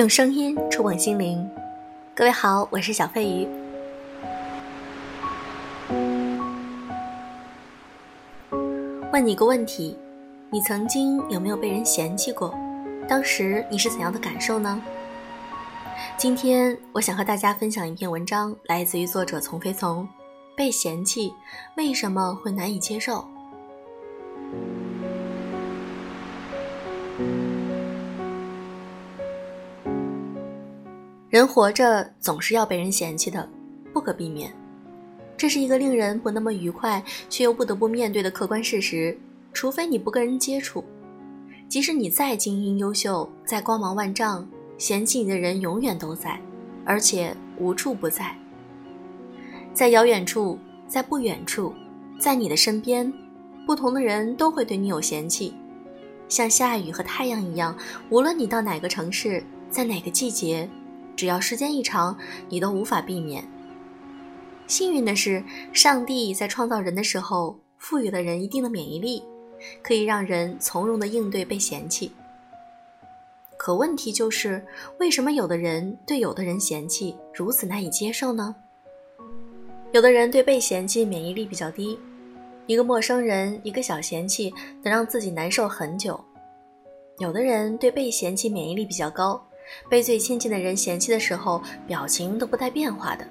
用声音触碰心灵，各位好，我是小飞鱼。问你个问题：你曾经有没有被人嫌弃过？当时你是怎样的感受呢？今天我想和大家分享一篇文章，来自于作者从飞从。被嫌弃为什么会难以接受？人活着总是要被人嫌弃的，不可避免。这是一个令人不那么愉快却又不得不面对的客观事实。除非你不跟人接触，即使你再精英优秀、再光芒万丈，嫌弃你的人永远都在，而且无处不在。在遥远处，在不远处，在你的身边，不同的人都会对你有嫌弃，像下雨和太阳一样，无论你到哪个城市，在哪个季节。只要时间一长，你都无法避免。幸运的是，上帝在创造人的时候赋予了人一定的免疫力，可以让人从容的应对被嫌弃。可问题就是，为什么有的人对有的人嫌弃如此难以接受呢？有的人对被嫌弃免疫力比较低，一个陌生人一个小嫌弃能让自己难受很久；有的人对被嫌弃免疫力比较高。被最亲近的人嫌弃的时候，表情都不带变化的。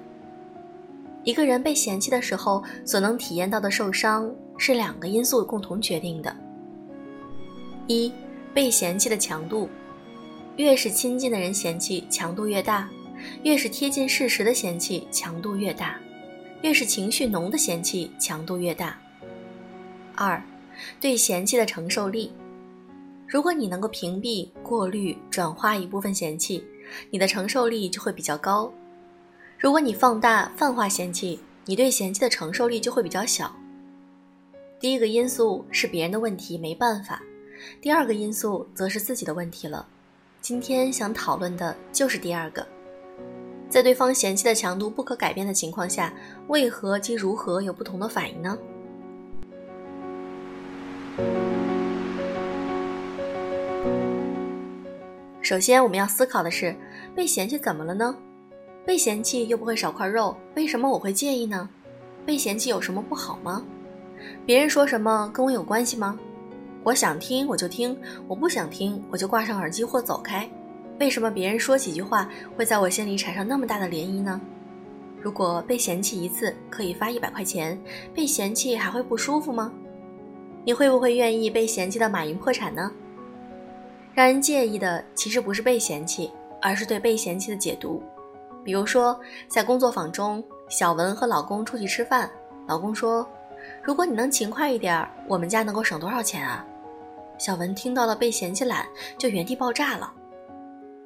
一个人被嫌弃的时候，所能体验到的受伤是两个因素共同决定的：一、被嫌弃的强度，越是亲近的人嫌弃，强度越大；越是贴近事实的嫌弃，强度越大；越是情绪浓的嫌弃，强度越大。二、对嫌弃的承受力。如果你能够屏蔽、过滤、转化一部分嫌弃，你的承受力就会比较高；如果你放大、泛化嫌弃，你对嫌弃的承受力就会比较小。第一个因素是别人的问题，没办法；第二个因素则是自己的问题了。今天想讨论的就是第二个，在对方嫌弃的强度不可改变的情况下，为何及如何有不同的反应呢？首先，我们要思考的是，被嫌弃怎么了呢？被嫌弃又不会少块肉，为什么我会介意呢？被嫌弃有什么不好吗？别人说什么跟我有关系吗？我想听我就听，我不想听我就挂上耳机或走开。为什么别人说几句话会在我心里产生那么大的涟漪呢？如果被嫌弃一次可以发一百块钱，被嫌弃还会不舒服吗？你会不会愿意被嫌弃到马云破产呢？让人介意的其实不是被嫌弃，而是对被嫌弃的解读。比如说，在工作坊中，小文和老公出去吃饭，老公说：“如果你能勤快一点，我们家能够省多少钱啊？”小文听到了被嫌弃懒，就原地爆炸了。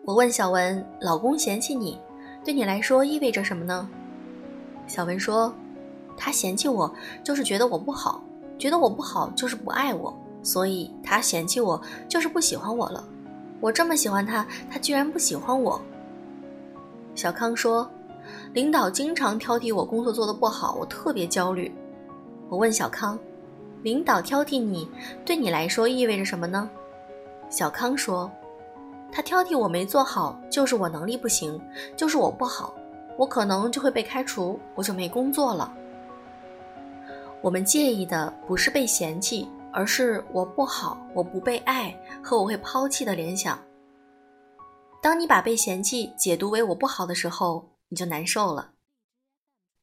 我问小文：“老公嫌弃你，对你来说意味着什么呢？”小文说：“他嫌弃我，就是觉得我不好，觉得我不好就是不爱我。”所以他嫌弃我，就是不喜欢我了。我这么喜欢他，他居然不喜欢我。小康说：“领导经常挑剔我工作做得不好，我特别焦虑。”我问小康：“领导挑剔你，对你来说意味着什么呢？”小康说：“他挑剔我没做好，就是我能力不行，就是我不好，我可能就会被开除，我就没工作了。”我们介意的不是被嫌弃。而是我不好，我不被爱和我会抛弃的联想。当你把被嫌弃解读为我不好的时候，你就难受了。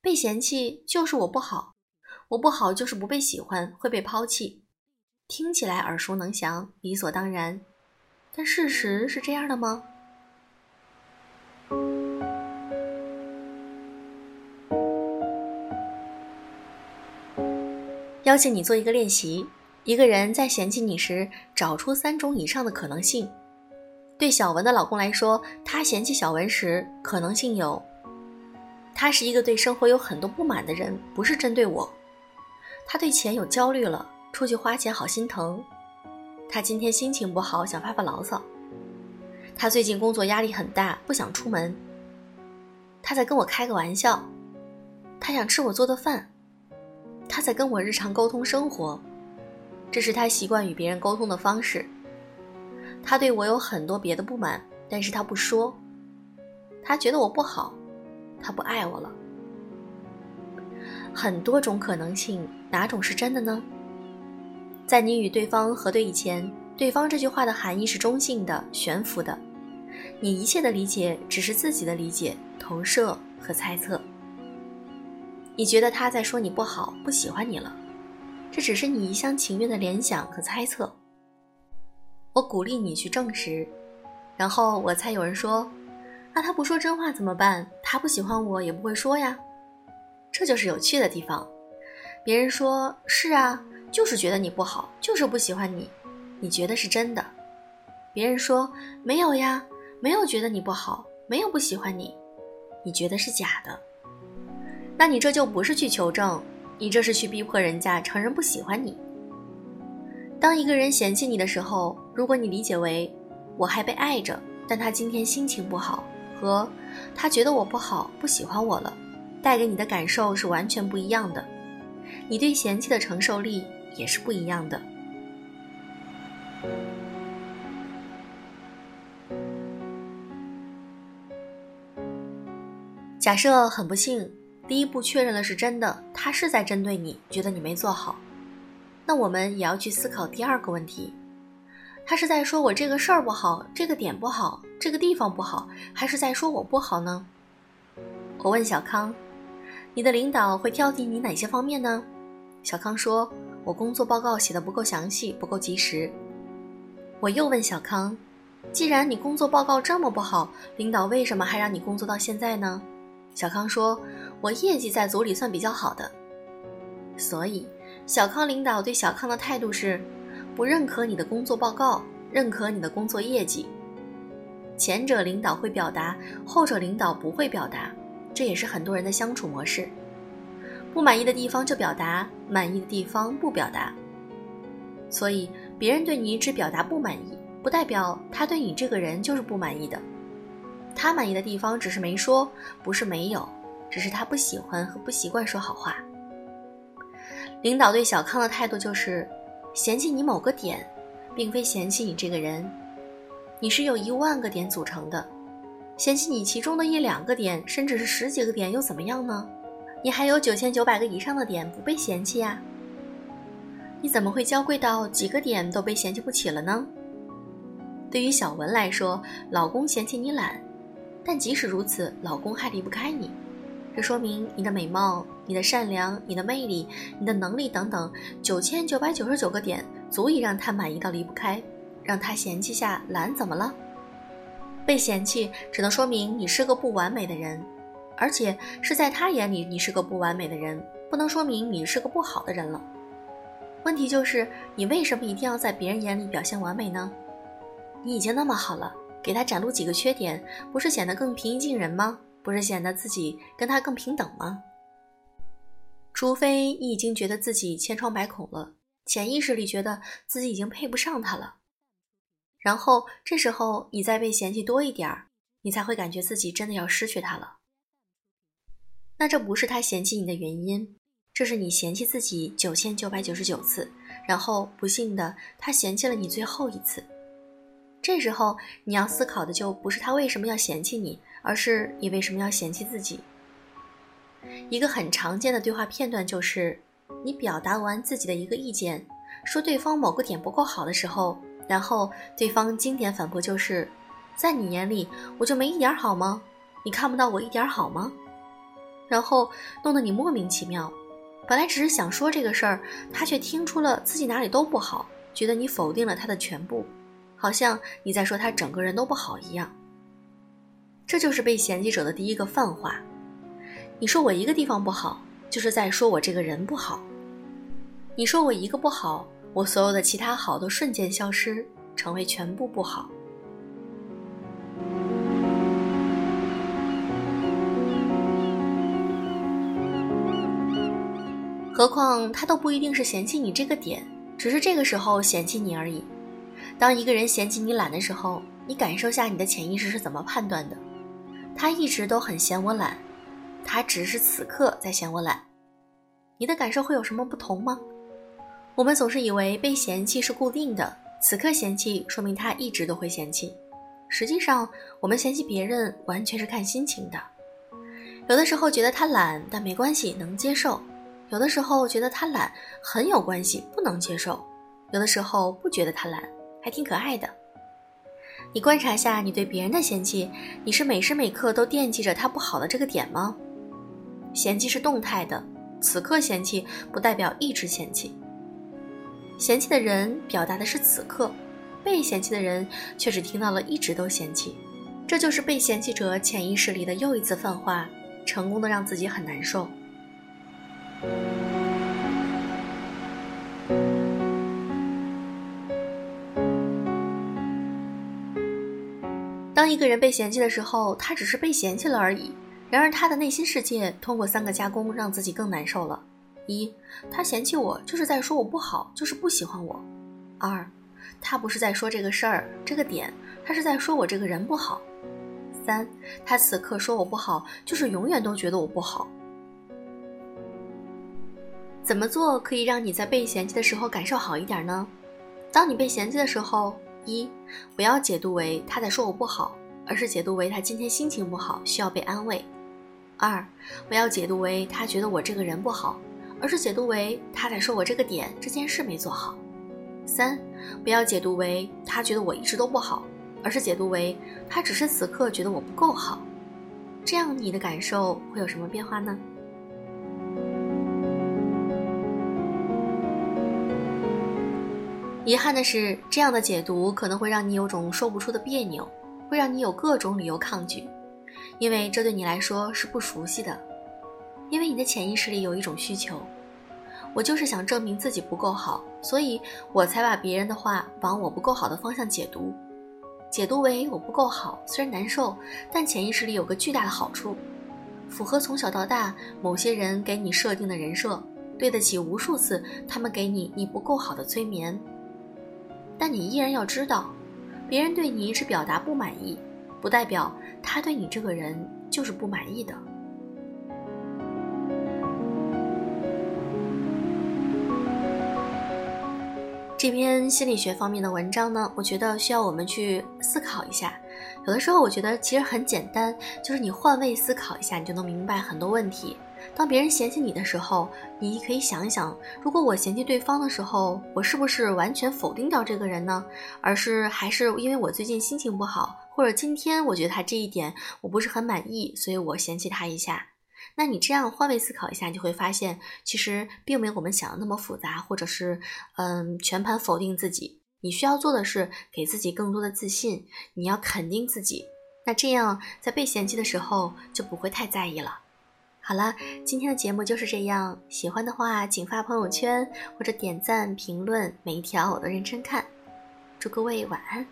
被嫌弃就是我不好，我不好就是不被喜欢，会被抛弃。听起来耳熟能详，理所当然，但事实是这样的吗？邀请你做一个练习。一个人在嫌弃你时，找出三种以上的可能性。对小文的老公来说，他嫌弃小文时，可能性有：他是一个对生活有很多不满的人，不是针对我；他对钱有焦虑了，出去花钱好心疼；他今天心情不好，想发发牢骚；他最近工作压力很大，不想出门；他在跟我开个玩笑；他想吃我做的饭；他在跟我日常沟通生活。这是他习惯与别人沟通的方式。他对我有很多别的不满，但是他不说，他觉得我不好，他不爱我了。很多种可能性，哪种是真的呢？在你与对方核对以前，对方这句话的含义是中性的、悬浮的，你一切的理解只是自己的理解、投射和猜测。你觉得他在说你不好，不喜欢你了，这只是你一厢情愿的联想和猜测。我鼓励你去证实，然后我猜有人说：“那他不说真话怎么办？他不喜欢我也不会说呀。”这就是有趣的地方。别人说是啊，就是觉得你不好，就是不喜欢你，你觉得是真的。别人说没有呀，没有觉得你不好，没有不喜欢你，你觉得是假的。那你这就不是去求证，你这是去逼迫人家承认不喜欢你。当一个人嫌弃你的时候，如果你理解为我还被爱着，但他今天心情不好，和他觉得我不好，不喜欢我了，带给你的感受是完全不一样的，你对嫌弃的承受力也是不一样的。假设很不幸，第一步确认了是真的，他是在针对你，觉得你没做好。那我们也要去思考第二个问题：他是在说我这个事儿不好，这个点不好，这个地方不好，还是在说我不好呢？我问小康：“你的领导会挑剔你哪些方面呢？”小康说：“我工作报告写的不够详细，不够及时。”我又问小康：“既然你工作报告这么不好，领导为什么还让你工作到现在呢？”小康说：“我业绩在组里算比较好的，所以。”小康领导对小康的态度是，不认可你的工作报告，认可你的工作业绩。前者领导会表达，后者领导不会表达，这也是很多人的相处模式。不满意的地方就表达，满意的地方不表达。所以别人对你只表达不满意，不代表他对你这个人就是不满意的。他满意的地方只是没说，不是没有，只是他不喜欢和不习惯说好话。领导对小康的态度就是嫌弃你某个点，并非嫌弃你这个人。你是由一万个点组成的，嫌弃你其中的一两个点，甚至是十几个点又怎么样呢？你还有九千九百个以上的点不被嫌弃呀？你怎么会娇贵到几个点都被嫌弃不起了呢？对于小文来说，老公嫌弃你懒，但即使如此，老公还离不开你。这说明你的美貌、你的善良、你的魅力、你的能力等等九千九百九十九个点，足以让他满意到离不开，让他嫌弃下懒怎么了？被嫌弃只能说明你是个不完美的人，而且是在他眼里你是个不完美的人，不能说明你是个不好的人了。问题就是你为什么一定要在别人眼里表现完美呢？你已经那么好了，给他展露几个缺点，不是显得更平易近人吗？不是显得自己跟他更平等吗？除非你已经觉得自己千疮百孔了，潜意识里觉得自己已经配不上他了，然后这时候你再被嫌弃多一点儿，你才会感觉自己真的要失去他了。那这不是他嫌弃你的原因，这是你嫌弃自己九千九百九十九次，然后不幸的他嫌弃了你最后一次。这时候你要思考的就不是他为什么要嫌弃你。而是你为什么要嫌弃自己？一个很常见的对话片段就是，你表达完自己的一个意见，说对方某个点不够好的时候，然后对方经典反驳就是，在你眼里我就没一点好吗？你看不到我一点好吗？然后弄得你莫名其妙。本来只是想说这个事儿，他却听出了自己哪里都不好，觉得你否定了他的全部，好像你在说他整个人都不好一样。这就是被嫌弃者的第一个泛化。你说我一个地方不好，就是在说我这个人不好。你说我一个不好，我所有的其他好都瞬间消失，成为全部不好。何况他都不一定是嫌弃你这个点，只是这个时候嫌弃你而已。当一个人嫌弃你懒的时候，你感受下你的潜意识是怎么判断的？他一直都很嫌我懒，他只是此刻在嫌我懒。你的感受会有什么不同吗？我们总是以为被嫌弃是固定的，此刻嫌弃说明他一直都会嫌弃，实际上，我们嫌弃别人完全是看心情的。有的时候觉得他懒，但没关系，能接受；有的时候觉得他懒，很有关系，不能接受；有的时候不觉得他懒，还挺可爱的。你观察下，你对别人的嫌弃，你是每时每刻都惦记着他不好的这个点吗？嫌弃是动态的，此刻嫌弃不代表一直嫌弃。嫌弃的人表达的是此刻。被嫌弃的人却只听到了一直都嫌弃，这就是被嫌弃者潜意识里的又一次泛化，成功的让自己很难受。当一个人被嫌弃的时候，他只是被嫌弃了而已。然而他的内心世界通过三个加工，让自己更难受了：一，他嫌弃我就是在说我不好，就是不喜欢我；二。他不是在说这个事儿、这个点，他是在说我这个人不好。三，他此刻说我不好，就是永远都觉得我不好。怎么做可以让你在被嫌弃的时候感受好一点呢？当你被嫌弃的时候，一，不要解读为他在说我不好，而是解读为他今天心情不好，需要被安慰。二，不要解读为他觉得我这个人不好，而是解读为他在说我这个点、这件事没做好。三，不要解读为他觉得我一直都不好，而是解读为他只是此刻觉得我不够好。这样你的感受会有什么变化呢？遗憾的是，这样的解读可能会让你有种说不出的别扭，会让你有各种理由抗拒，因为这对你来说是不熟悉的，因为你的潜意识里有一种需求。我就是想证明自己不够好，所以我才把别人的话往我不够好的方向解读，解读为我不够好，虽然难受，但潜意识里有个巨大的好处，符合从小到大某些人给你设定的人设，对得起无数次他们给你你不够好的催眠。但你依然要知道，别人对你只表达不满意，不代表他对你这个人就是不满意的。这篇心理学方面的文章呢，我觉得需要我们去思考一下。有的时候我觉得其实很简单，就是你换位思考一下，你就能明白很多问题。当别人嫌弃你的时候，你可以想一想，如果我嫌弃对方的时候，我是不是完全否定掉这个人呢？而是还是因为我最近心情不好，或者今天我觉得他这一点我不是很满意，所以我嫌弃他一下。那你这样换位思考一下，你就会发现，其实并没有我们想的那么复杂，或者是，嗯，全盘否定自己。你需要做的是给自己更多的自信，你要肯定自己。那这样在被嫌弃的时候就不会太在意了。好了，今天的节目就是这样。喜欢的话，请发朋友圈或者点赞评论，每一条我都认真看。祝各位晚安。